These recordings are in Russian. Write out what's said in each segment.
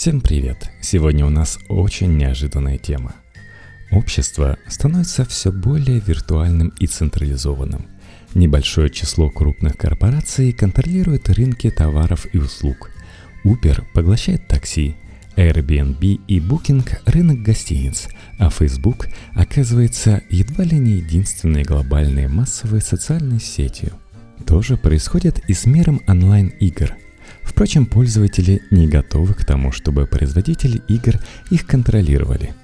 Всем привет! Сегодня у нас очень неожиданная тема. Общество становится все более виртуальным и централизованным. Небольшое число крупных корпораций контролирует рынки товаров и услуг. Uber поглощает такси, Airbnb и Booking – рынок гостиниц, а Facebook оказывается едва ли не единственной глобальной массовой социальной сетью. То же происходит и с миром онлайн-игр – Впрочем, пользователи не готовы к тому, чтобы производители игр их контролировали.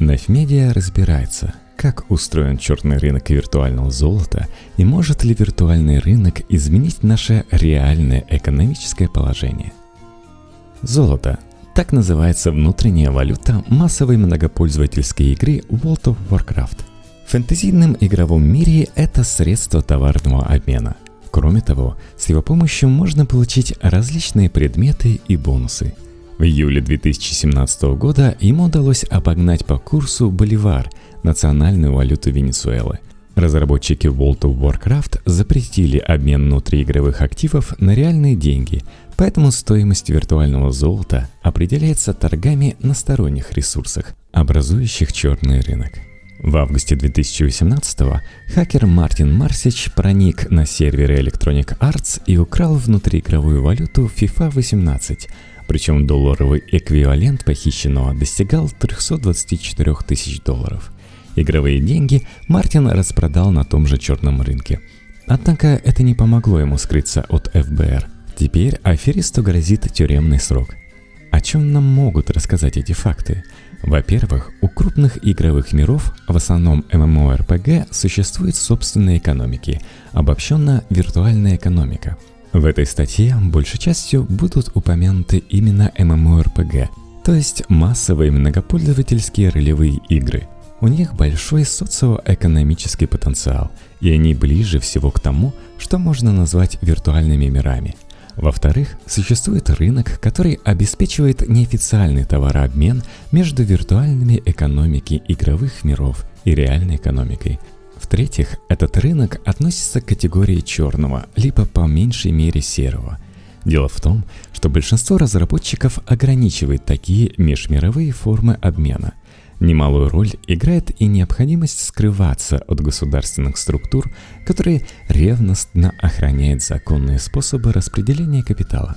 Nefmedia разбирается, как устроен черный рынок виртуального золота и может ли виртуальный рынок изменить наше реальное экономическое положение. Золото – так называется внутренняя валюта массовой многопользовательской игры World of Warcraft. В фэнтезийном игровом мире это средство товарного обмена – Кроме того, с его помощью можно получить различные предметы и бонусы. В июле 2017 года ему удалось обогнать по курсу боливар, национальную валюту Венесуэлы. Разработчики World of Warcraft запретили обмен внутриигровых активов на реальные деньги, поэтому стоимость виртуального золота определяется торгами на сторонних ресурсах, образующих черный рынок. В августе 2018-го хакер Мартин Марсич проник на серверы Electronic Arts и украл внутриигровую валюту FIFA 18, причем долларовый эквивалент похищенного достигал 324 тысяч долларов. Игровые деньги Мартин распродал на том же черном рынке. Однако это не помогло ему скрыться от ФБР. Теперь аферисту грозит тюремный срок. О чем нам могут рассказать эти факты? Во-первых, у крупных игровых миров, в основном MMORPG, существуют собственные экономики, обобщенно виртуальная экономика. В этой статье большей частью будут упомянуты именно MMORPG, то есть массовые многопользовательские ролевые игры. У них большой социоэкономический потенциал, и они ближе всего к тому, что можно назвать виртуальными мирами – во-вторых, существует рынок, который обеспечивает неофициальный товарообмен между виртуальными экономики игровых миров и реальной экономикой. В-третьих, этот рынок относится к категории черного, либо по меньшей мере серого. Дело в том, что большинство разработчиков ограничивает такие межмировые формы обмена. Немалую роль играет и необходимость скрываться от государственных структур, которые ревностно охраняют законные способы распределения капитала.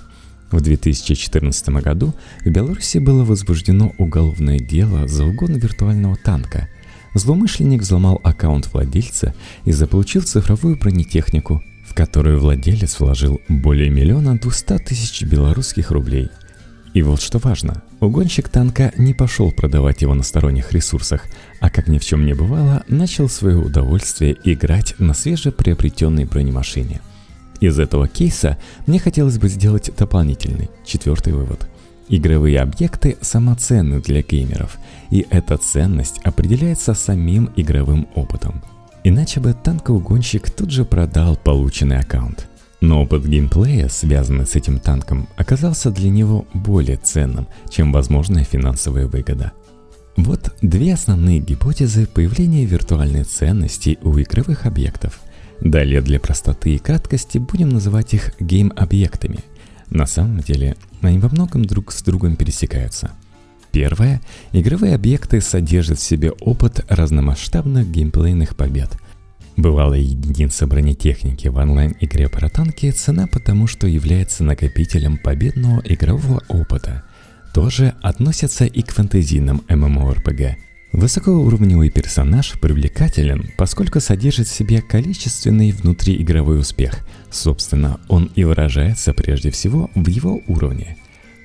В 2014 году в Беларуси было возбуждено уголовное дело за угон виртуального танка. Злоумышленник взломал аккаунт владельца и заполучил цифровую бронетехнику, в которую владелец вложил более миллиона двухсот тысяч белорусских рублей – и вот что важно, угонщик танка не пошел продавать его на сторонних ресурсах, а как ни в чем не бывало, начал свое удовольствие играть на свежеприобретенной бронемашине. Из этого кейса мне хотелось бы сделать дополнительный, четвертый вывод. Игровые объекты самоценны для геймеров, и эта ценность определяется самим игровым опытом. Иначе бы танкоугонщик тут же продал полученный аккаунт – но опыт геймплея, связанный с этим танком, оказался для него более ценным, чем возможная финансовая выгода. Вот две основные гипотезы появления виртуальной ценности у игровых объектов. Далее для простоты и краткости будем называть их гейм-объектами. На самом деле они во многом друг с другом пересекаются. Первое. Игровые объекты содержат в себе опыт разномасштабных геймплейных побед – Бывалая единица бронетехники в онлайн-игре про танки цена потому, что является накопителем победного игрового опыта. Тоже относятся и к фэнтезийным MMORPG. Высокоуровневый персонаж привлекателен, поскольку содержит в себе количественный внутриигровой успех. Собственно, он и выражается прежде всего в его уровне.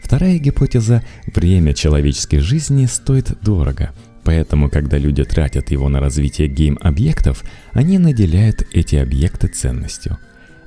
Вторая гипотеза – время человеческой жизни стоит дорого – Поэтому, когда люди тратят его на развитие гейм-объектов, они наделяют эти объекты ценностью.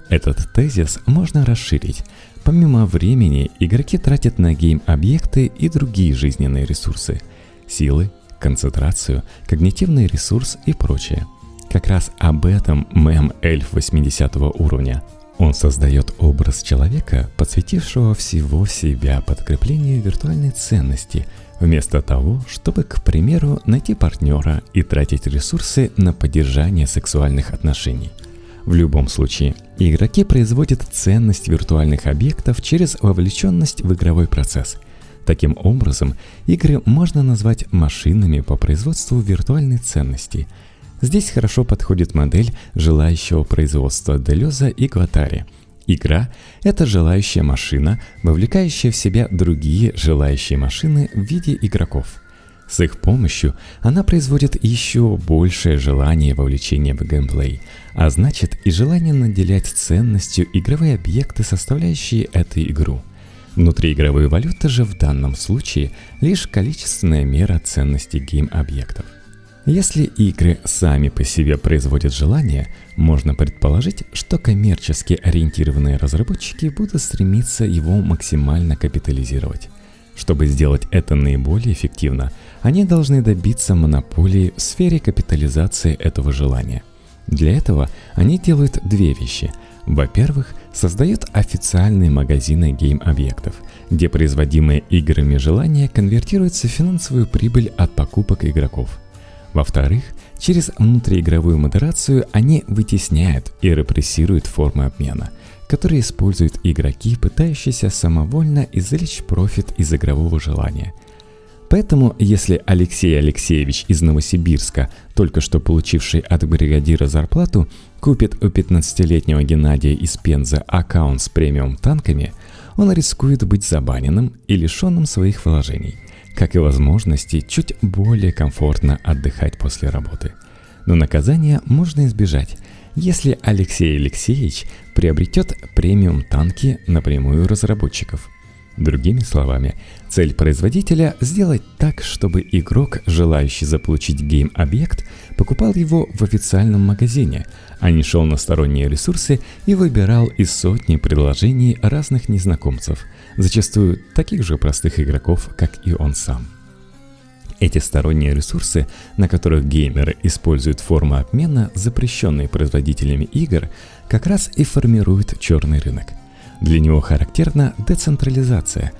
Этот тезис можно расширить. Помимо времени, игроки тратят на гейм-объекты и другие жизненные ресурсы – силы, концентрацию, когнитивный ресурс и прочее. Как раз об этом мем эльф 80 уровня. Он создает образ человека, посвятившего всего себя подкреплению виртуальной ценности – вместо того, чтобы, к примеру, найти партнера и тратить ресурсы на поддержание сексуальных отношений. В любом случае, игроки производят ценность виртуальных объектов через вовлеченность в игровой процесс. Таким образом, игры можно назвать машинами по производству виртуальной ценности. Здесь хорошо подходит модель желающего производства Делеза и Гватари. Игра – это желающая машина, вовлекающая в себя другие желающие машины в виде игроков. С их помощью она производит еще большее желание вовлечения в геймплей, а значит и желание наделять ценностью игровые объекты, составляющие эту игру – Внутриигровые валюты же в данном случае лишь количественная мера ценности гейм-объектов. Если игры сами по себе производят желание, можно предположить, что коммерчески ориентированные разработчики будут стремиться его максимально капитализировать. Чтобы сделать это наиболее эффективно, они должны добиться монополии в сфере капитализации этого желания. Для этого они делают две вещи – во-первых, создает официальные магазины гейм-объектов, где производимые играми желания конвертируются в финансовую прибыль от покупок игроков. Во-вторых, через внутриигровую модерацию они вытесняют и репрессируют формы обмена, которые используют игроки, пытающиеся самовольно извлечь профит из игрового желания – Поэтому, если Алексей Алексеевич из Новосибирска, только что получивший от бригадира зарплату, купит у 15-летнего Геннадия из Пензы аккаунт с премиум танками, он рискует быть забаненным и лишенным своих вложений, как и возможности чуть более комфортно отдыхать после работы. Но наказание можно избежать, если Алексей Алексеевич приобретет премиум танки напрямую разработчиков – Другими словами, цель производителя – сделать так, чтобы игрок, желающий заполучить гейм-объект, покупал его в официальном магазине, а не шел на сторонние ресурсы и выбирал из сотни предложений разных незнакомцев, зачастую таких же простых игроков, как и он сам. Эти сторонние ресурсы, на которых геймеры используют формы обмена, запрещенные производителями игр, как раз и формируют черный рынок – для него характерна децентрализация,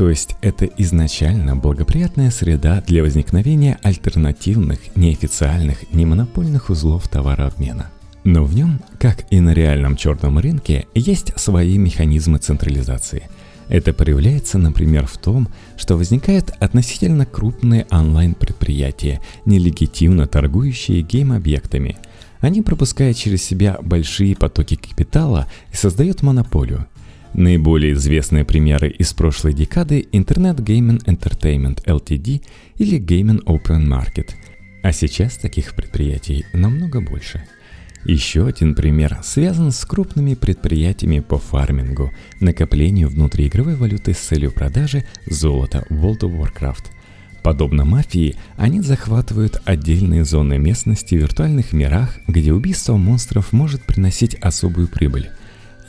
то есть это изначально благоприятная среда для возникновения альтернативных, неофициальных, немонопольных узлов товарообмена. Но в нем, как и на реальном черном рынке, есть свои механизмы централизации. Это проявляется, например, в том, что возникают относительно крупные онлайн-предприятия, нелегитимно торгующие гейм-объектами. Они пропускают через себя большие потоки капитала и создают монополию – Наиболее известные примеры из прошлой декады – Internet Gaming Entertainment Ltd или Gaming Open Market. А сейчас таких предприятий намного больше. Еще один пример связан с крупными предприятиями по фармингу, накоплению внутриигровой валюты с целью продажи золота World of Warcraft. Подобно мафии, они захватывают отдельные зоны местности в виртуальных мирах, где убийство монстров может приносить особую прибыль.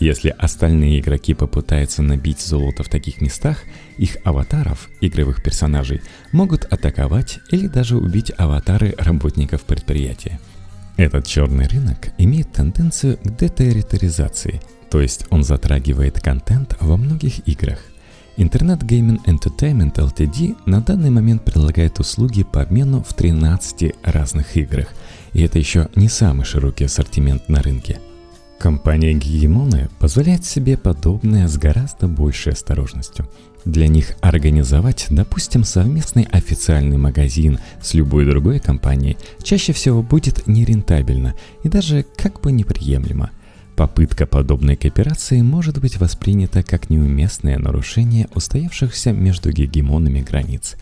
Если остальные игроки попытаются набить золото в таких местах, их аватаров, игровых персонажей, могут атаковать или даже убить аватары работников предприятия. Этот черный рынок имеет тенденцию к детерриторизации, то есть он затрагивает контент во многих играх. Internet Gaming Entertainment Ltd на данный момент предлагает услуги по обмену в 13 разных играх, и это еще не самый широкий ассортимент на рынке – Компания Гегемоны позволяет себе подобное с гораздо большей осторожностью. Для них организовать, допустим, совместный официальный магазин с любой другой компанией чаще всего будет нерентабельно и даже как бы неприемлемо. Попытка подобной кооперации может быть воспринята как неуместное нарушение устоявшихся между гегемонами границ.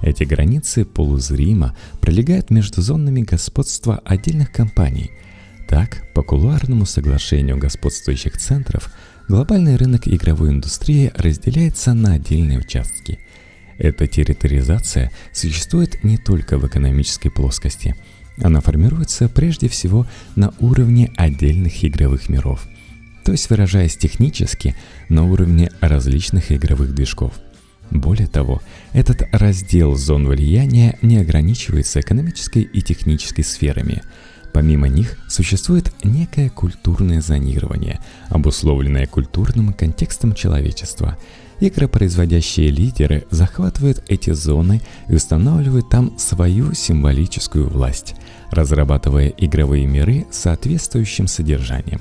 Эти границы полузримо пролегают между зонами господства отдельных компаний – так, по кулуарному соглашению господствующих центров, глобальный рынок игровой индустрии разделяется на отдельные участки. Эта территоризация существует не только в экономической плоскости. Она формируется прежде всего на уровне отдельных игровых миров, то есть выражаясь технически, на уровне различных игровых движков. Более того, этот раздел зон влияния не ограничивается экономической и технической сферами – Помимо них существует некое культурное зонирование, обусловленное культурным контекстом человечества. Игропроизводящие лидеры захватывают эти зоны и устанавливают там свою символическую власть, разрабатывая игровые миры с соответствующим содержанием.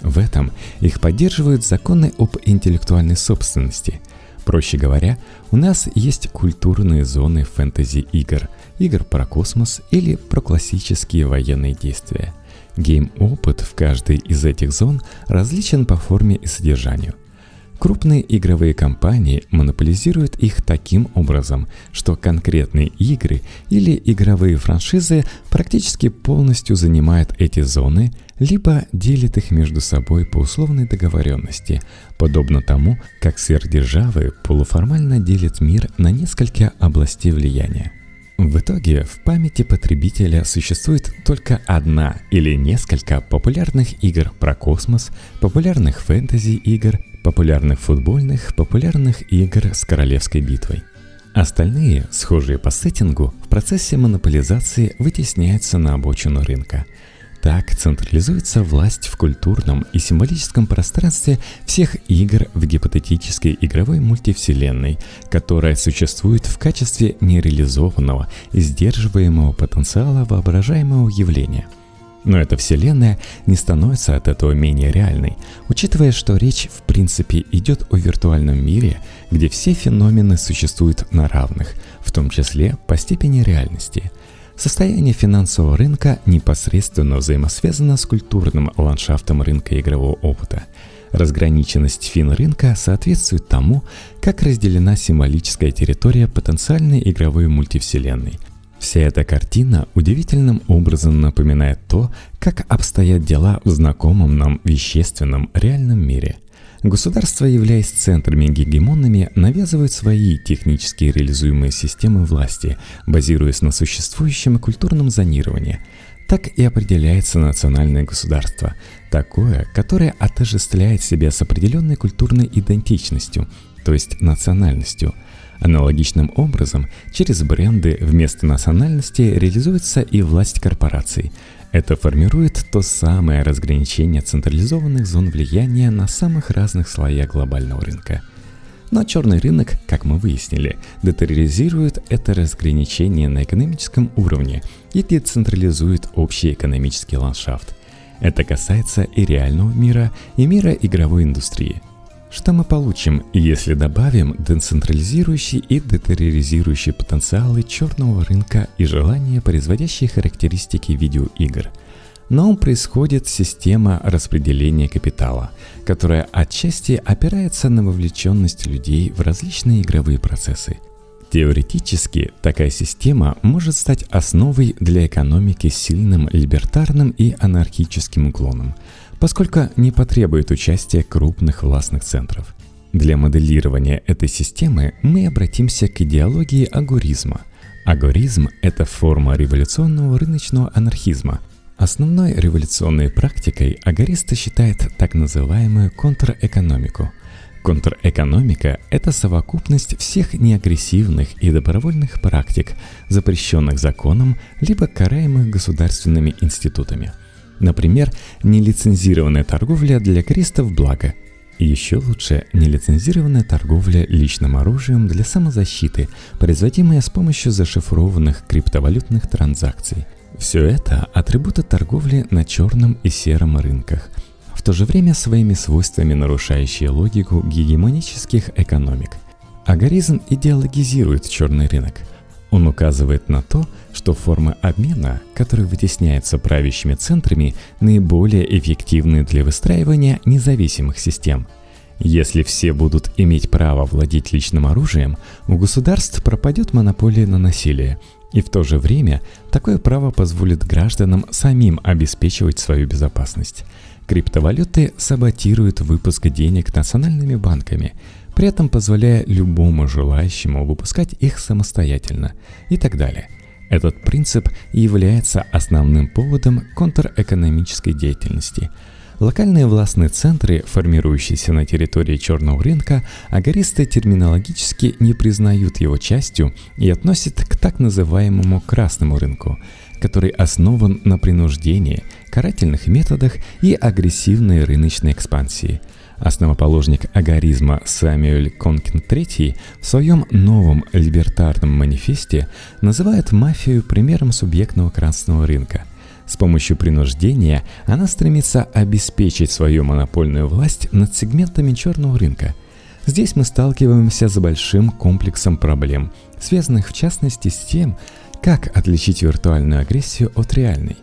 В этом их поддерживают законы об интеллектуальной собственности – Проще говоря, у нас есть культурные зоны фэнтези-игр, игр про космос или про классические военные действия. Гейм-опыт в каждой из этих зон различен по форме и содержанию. Крупные игровые компании монополизируют их таким образом, что конкретные игры или игровые франшизы практически полностью занимают эти зоны, либо делят их между собой по условной договоренности, подобно тому, как сверхдержавы полуформально делят мир на несколько областей влияния. В итоге в памяти потребителя существует только одна или несколько популярных игр про космос, популярных фэнтези-игр, популярных футбольных, популярных игр с королевской битвой. Остальные, схожие по сеттингу, в процессе монополизации вытесняются на обочину рынка – так централизуется власть в культурном и символическом пространстве всех игр в гипотетической игровой мультивселенной, которая существует в качестве нереализованного и сдерживаемого потенциала воображаемого явления. Но эта вселенная не становится от этого менее реальной, учитывая, что речь в принципе идет о виртуальном мире, где все феномены существуют на равных, в том числе по степени реальности – Состояние финансового рынка непосредственно взаимосвязано с культурным ландшафтом рынка игрового опыта. Разграниченность фин-рынка соответствует тому, как разделена символическая территория потенциальной игровой мультивселенной. Вся эта картина удивительным образом напоминает то, как обстоят дела в знакомом нам вещественном реальном мире – Государства, являясь центрами гегемонными, навязывают свои технически реализуемые системы власти, базируясь на существующем культурном зонировании. Так и определяется национальное государство, такое, которое отождествляет себя с определенной культурной идентичностью, то есть национальностью. Аналогичным образом, через бренды вместо национальности реализуется и власть корпораций – это формирует то самое разграничение централизованных зон влияния на самых разных слоях глобального рынка. Но черный рынок, как мы выяснили, детерроризирует это разграничение на экономическом уровне и децентрализует общий экономический ландшафт. Это касается и реального мира, и мира игровой индустрии – что мы получим, если добавим децентрализирующий и детерроризирующий потенциалы черного рынка и желания, производящие характеристики видеоигр? На ум происходит система распределения капитала, которая отчасти опирается на вовлеченность людей в различные игровые процессы. Теоретически, такая система может стать основой для экономики с сильным либертарным и анархическим уклоном – поскольку не потребует участия крупных властных центров. Для моделирования этой системы мы обратимся к идеологии агоризма. Агоризм – это форма революционного рыночного анархизма. Основной революционной практикой агористы считают так называемую контрэкономику. Контрэкономика – это совокупность всех неагрессивных и добровольных практик, запрещенных законом либо караемых государственными институтами – Например, нелицензированная торговля для кристов благо. И еще лучше нелицензированная торговля личным оружием для самозащиты, производимая с помощью зашифрованных криптовалютных транзакций. Все это атрибуты торговли на черном и сером рынках, в то же время своими свойствами нарушающие логику гегемонических экономик. Агаризм идеологизирует черный рынок – он указывает на то, что формы обмена, которые вытесняются правящими центрами, наиболее эффективны для выстраивания независимых систем. Если все будут иметь право владеть личным оружием, у государств пропадет монополия на насилие, и в то же время такое право позволит гражданам самим обеспечивать свою безопасность. Криптовалюты саботируют выпуск денег национальными банками – при этом позволяя любому желающему выпускать их самостоятельно и так далее. Этот принцип является основным поводом контрэкономической деятельности. Локальные властные центры, формирующиеся на территории черного рынка, агористы терминологически не признают его частью и относят к так называемому красному рынку, который основан на принуждении, карательных методах и агрессивной рыночной экспансии – Основоположник агаризма Самюэль Конкин III в своем новом либертарном манифесте называет мафию примером субъектного красного рынка. С помощью принуждения она стремится обеспечить свою монопольную власть над сегментами черного рынка. Здесь мы сталкиваемся с большим комплексом проблем, связанных в частности с тем, как отличить виртуальную агрессию от реальной.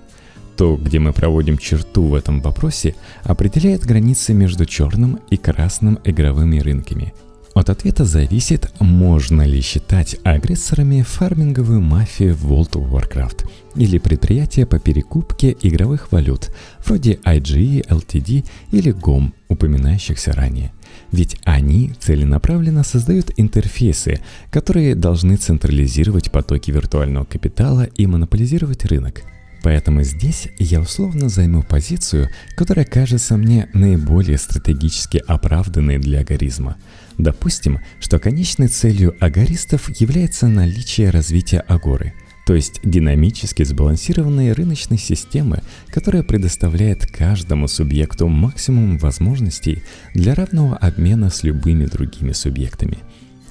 То, где мы проводим черту в этом вопросе, определяет границы между черным и красным игровыми рынками – от ответа зависит, можно ли считать агрессорами фарминговую мафию в World of Warcraft или предприятия по перекупке игровых валют, вроде IGE, LTD или GOM, упоминающихся ранее. Ведь они целенаправленно создают интерфейсы, которые должны централизировать потоки виртуального капитала и монополизировать рынок. Поэтому здесь я условно займу позицию, которая кажется мне наиболее стратегически оправданной для агоризма – Допустим, что конечной целью агористов является наличие развития агоры, то есть динамически сбалансированной рыночной системы, которая предоставляет каждому субъекту максимум возможностей для равного обмена с любыми другими субъектами.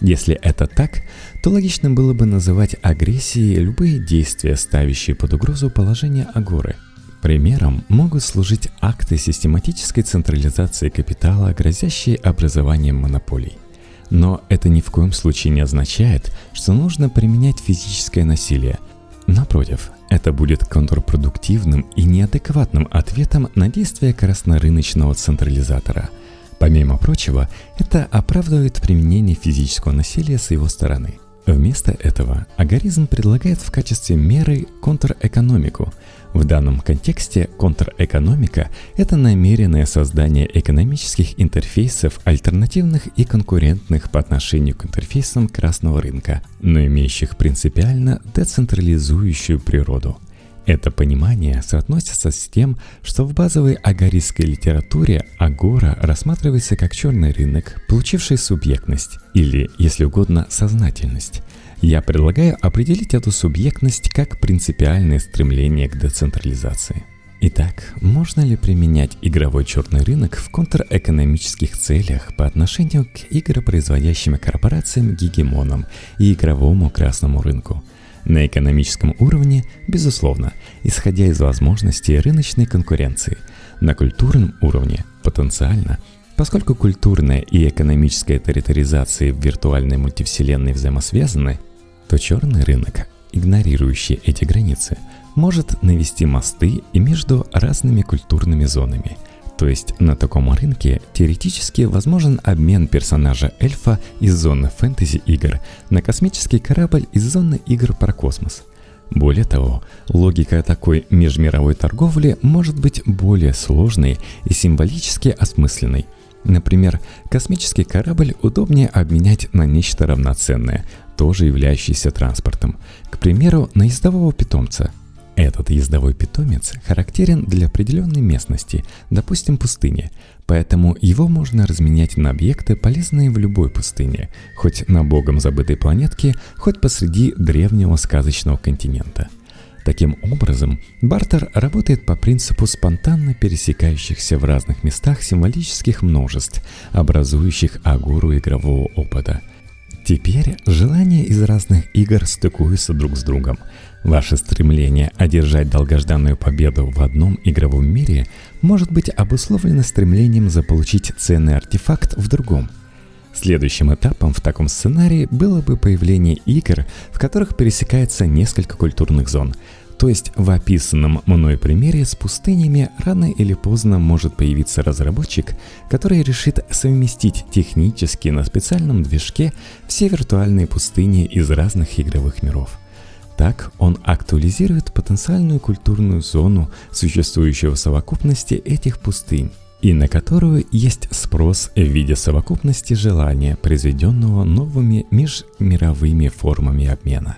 Если это так, то логично было бы называть агрессией любые действия, ставящие под угрозу положение агоры – Примером могут служить акты систематической централизации капитала, грозящие образованием монополий. Но это ни в коем случае не означает, что нужно применять физическое насилие. Напротив, это будет контрпродуктивным и неадекватным ответом на действия краснорыночного централизатора. Помимо прочего, это оправдывает применение физического насилия с его стороны. Вместо этого агоризм предлагает в качестве меры контрэкономику – в данном контексте контрэкономика – это намеренное создание экономических интерфейсов, альтернативных и конкурентных по отношению к интерфейсам красного рынка, но имеющих принципиально децентрализующую природу. Это понимание соотносится с тем, что в базовой агористской литературе агора рассматривается как черный рынок, получивший субъектность или, если угодно, сознательность – я предлагаю определить эту субъектность как принципиальное стремление к децентрализации. Итак, можно ли применять игровой черный рынок в контрэкономических целях по отношению к игропроизводящим корпорациям-гегемонам и игровому красному рынку? На экономическом уровне, безусловно, исходя из возможностей рыночной конкуренции. На культурном уровне – потенциально – Поскольку культурная и экономическая территоризация в виртуальной мультивселенной взаимосвязаны, то черный рынок, игнорирующий эти границы, может навести мосты и между разными культурными зонами. То есть на таком рынке теоретически возможен обмен персонажа эльфа из зоны фэнтези игр на космический корабль из зоны игр про космос. Более того, логика такой межмировой торговли может быть более сложной и символически осмысленной – Например, космический корабль удобнее обменять на нечто равноценное, тоже являющееся транспортом. К примеру, на ездового питомца. Этот ездовой питомец характерен для определенной местности, допустим, пустыни, поэтому его можно разменять на объекты, полезные в любой пустыне, хоть на богом забытой планетке, хоть посреди древнего сказочного континента – Таким образом, бартер работает по принципу спонтанно пересекающихся в разных местах символических множеств, образующих агуру игрового опыта. Теперь желания из разных игр стыкуются друг с другом. Ваше стремление одержать долгожданную победу в одном игровом мире может быть обусловлено стремлением заполучить ценный артефакт в другом – Следующим этапом в таком сценарии было бы появление игр, в которых пересекается несколько культурных зон. То есть в описанном мной примере с пустынями рано или поздно может появиться разработчик, который решит совместить технически на специальном движке все виртуальные пустыни из разных игровых миров. Так он актуализирует потенциальную культурную зону, существующего совокупности этих пустынь и на которую есть спрос в виде совокупности желания, произведенного новыми межмировыми формами обмена.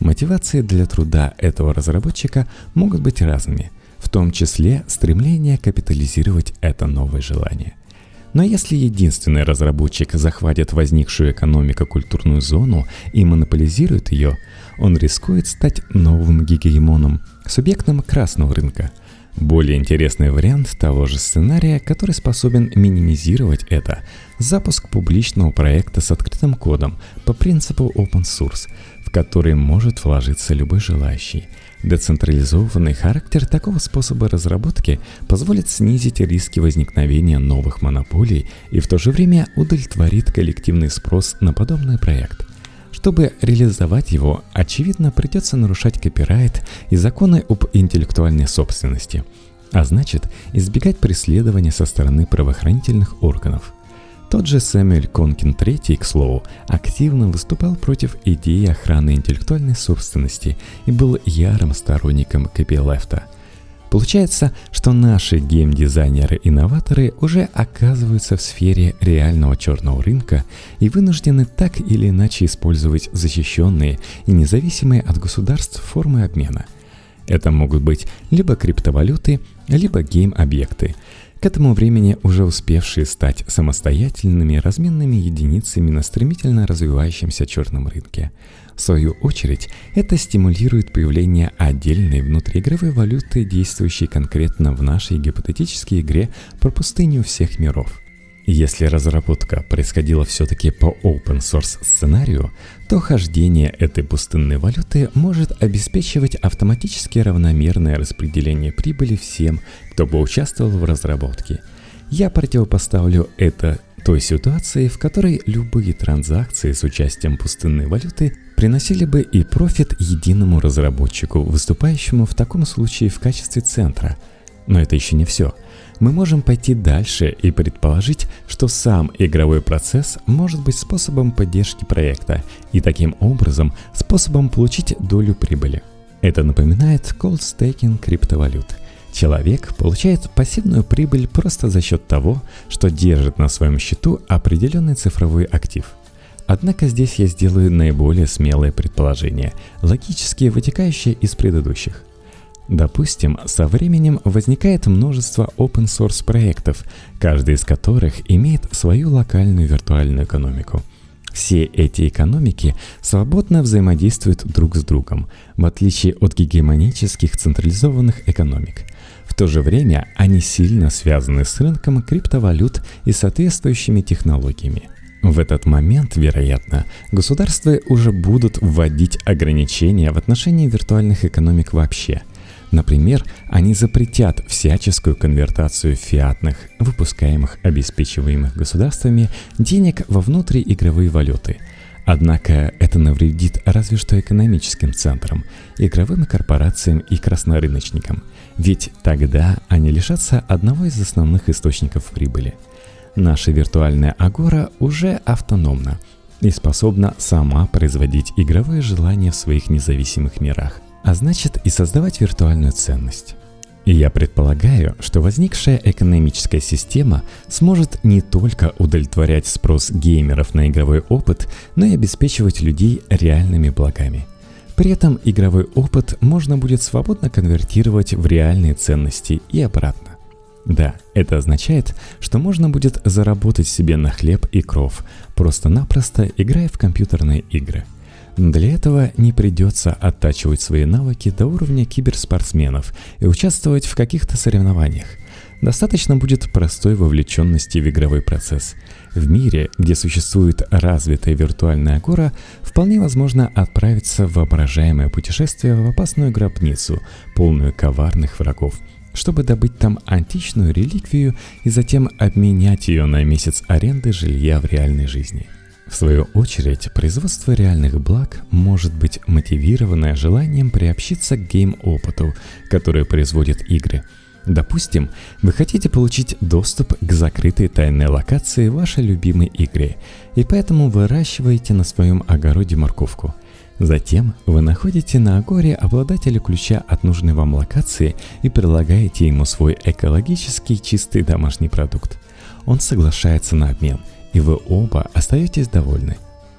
Мотивации для труда этого разработчика могут быть разными, в том числе стремление капитализировать это новое желание. Но если единственный разработчик захватит возникшую экономико-культурную зону и монополизирует ее, он рискует стать новым гегемоном, субъектом красного рынка – Более интересный вариант того же сценария, который способен минимизировать это – запуск публичного проекта с открытым кодом по принципу open source, в который может вложиться любой желающий. Децентрализованный характер такого способа разработки позволит снизить риски возникновения новых монополий и в то же время удовлетворит коллективный спрос на подобный проект. Чтобы реализовать его, очевидно, придется нарушать копирайт и законы об интеллектуальной собственности, а значит, избегать преследования со стороны правоохранительных органов. Тот же Сэмюэль Конкин III, к слову, активно выступал против идеи охраны интеллектуальной собственности и был ярым сторонником копилефта – Получается, что наши геймдизайнеры-инноваторы уже оказываются в сфере реального черного рынка и вынуждены так или иначе использовать защищенные и независимые от государств формы обмена. Это могут быть либо криптовалюты, либо гейм-объекты, к этому времени уже успевшие стать самостоятельными разменными единицами на стремительно развивающемся черном рынке – в свою очередь, это стимулирует появление отдельной внутриигровой валюты, действующей конкретно в нашей гипотетической игре про пустыню всех миров. Если разработка происходила все-таки по open source сценарию, то хождение этой пустынной валюты может обеспечивать автоматически равномерное распределение прибыли всем, кто бы участвовал в разработке. Я противопоставлю это той ситуации, в которой любые транзакции с участием пустынной валюты приносили бы и профит единому разработчику, выступающему в таком случае в качестве центра. Но это еще не все. Мы можем пойти дальше и предположить, что сам игровой процесс может быть способом поддержки проекта и таким образом способом получить долю прибыли. Это напоминает staking криптовалют. Человек получает пассивную прибыль просто за счет того, что держит на своем счету определенный цифровой актив – Однако здесь я сделаю наиболее смелое предположение, логически вытекающее из предыдущих. Допустим, со временем возникает множество open source проектов, каждый из которых имеет свою локальную виртуальную экономику. Все эти экономики свободно взаимодействуют друг с другом, в отличие от гегемонических централизованных экономик. В то же время они сильно связаны с рынком криптовалют и соответствующими технологиями – в этот момент, вероятно, государства уже будут вводить ограничения в отношении виртуальных экономик вообще. Например, они запретят всяческую конвертацию фиатных, выпускаемых, обеспечиваемых государствами, денег во внутриигровые валюты. Однако это навредит разве что экономическим центрам, игровым корпорациям и краснорыночникам, ведь тогда они лишатся одного из основных источников прибыли – Наша виртуальная агора уже автономна и способна сама производить игровые желания в своих независимых мирах, а значит и создавать виртуальную ценность. И я предполагаю, что возникшая экономическая система сможет не только удовлетворять спрос геймеров на игровой опыт, но и обеспечивать людей реальными благами. При этом игровой опыт можно будет свободно конвертировать в реальные ценности и обратно. Да, это означает, что можно будет заработать себе на хлеб и кров, просто-напросто играя в компьютерные игры. Для этого не придется оттачивать свои навыки до уровня киберспортсменов и участвовать в каких-то соревнованиях. Достаточно будет простой вовлеченности в игровой процесс. В мире, где существует развитая виртуальная агора, вполне возможно отправиться в воображаемое путешествие в опасную гробницу, полную коварных врагов – чтобы добыть там античную реликвию и затем обменять ее на месяц аренды жилья в реальной жизни. В свою очередь, производство реальных благ может быть мотивировано желанием приобщиться к гейм-опыту, который производят игры. Допустим, вы хотите получить доступ к закрытой тайной локации вашей любимой игры, и поэтому выращиваете на своем огороде морковку – Затем вы находите на Агоре обладателя ключа от нужной вам локации и предлагаете ему свой экологически чистый домашний продукт. Он соглашается на обмен, и вы оба остаетесь довольны.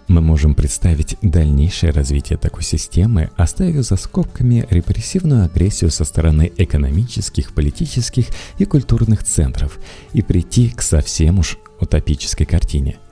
Мы можем представить дальнейшее развитие такой системы, оставив за скобками репрессивную агрессию со стороны экономических, политических и культурных центров и прийти к совсем уж утопической картине –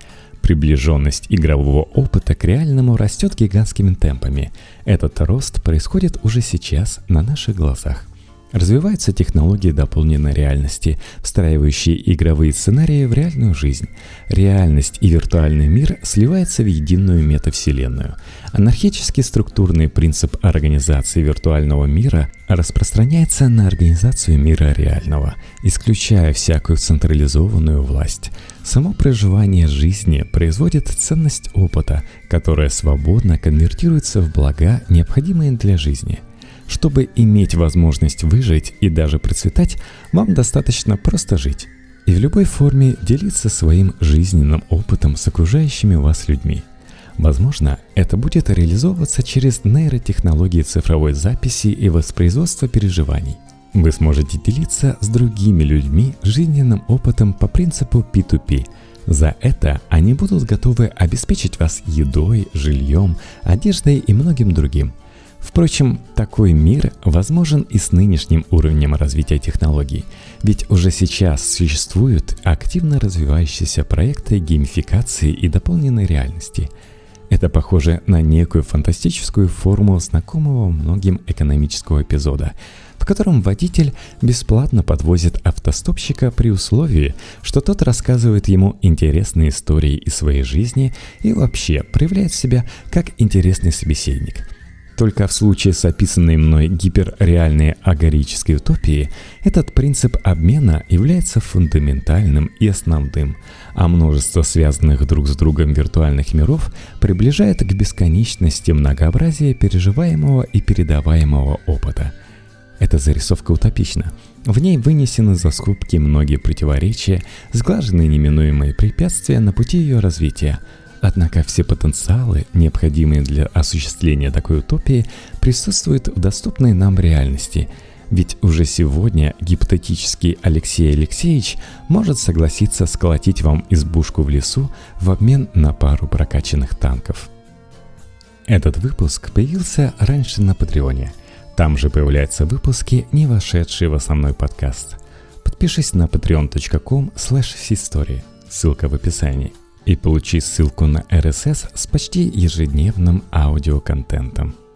Приближенность игрового опыта к реальному растет гигантскими темпами. Этот рост происходит уже сейчас на наших глазах. Развиваются технологии дополненной реальности, встраивающие игровые сценарии в реальную жизнь. Реальность и виртуальный мир сливаются в единую метавселенную. Анархический структурный принцип организации виртуального мира распространяется на организацию мира реального, исключая всякую централизованную власть. Само проживание жизни производит ценность опыта, которая свободно конвертируется в блага, необходимые для жизни – чтобы иметь возможность выжить и даже процветать, вам достаточно просто жить и в любой форме делиться своим жизненным опытом с окружающими вас людьми. Возможно, это будет реализовываться через нейротехнологии цифровой записи и воспроизводства переживаний. Вы сможете делиться с другими людьми жизненным опытом по принципу P2P. За это они будут готовы обеспечить вас едой, жильем, одеждой и многим другим – Впрочем, такой мир возможен и с нынешним уровнем развития технологий, ведь уже сейчас существуют активно развивающиеся проекты геймификации и дополненной реальности. Это похоже на некую фантастическую форму знакомого многим экономического эпизода, в котором водитель бесплатно подвозит автостопщика при условии, что тот рассказывает ему интересные истории из своей жизни и вообще проявляет себя как интересный собеседник – только в случае с описанной мной гиперреальной агорической утопией этот принцип обмена является фундаментальным и основным, а множество связанных друг с другом виртуальных миров приближает к бесконечности многообразия переживаемого и передаваемого опыта. Эта зарисовка утопична. В ней вынесены за скобки многие противоречия, сглажены неминуемые препятствия на пути ее развития – Однако все потенциалы, необходимые для осуществления такой утопии, присутствуют в доступной нам реальности. Ведь уже сегодня гипотетический Алексей Алексеевич может согласиться сколотить вам избушку в лесу в обмен на пару прокачанных танков. Этот выпуск появился раньше на Патреоне. Там же появляются выпуски, не вошедшие в основной подкаст. Подпишись на patreon.com slash ссылка в описании – и получи ссылку на RSS с почти ежедневным аудиоконтентом.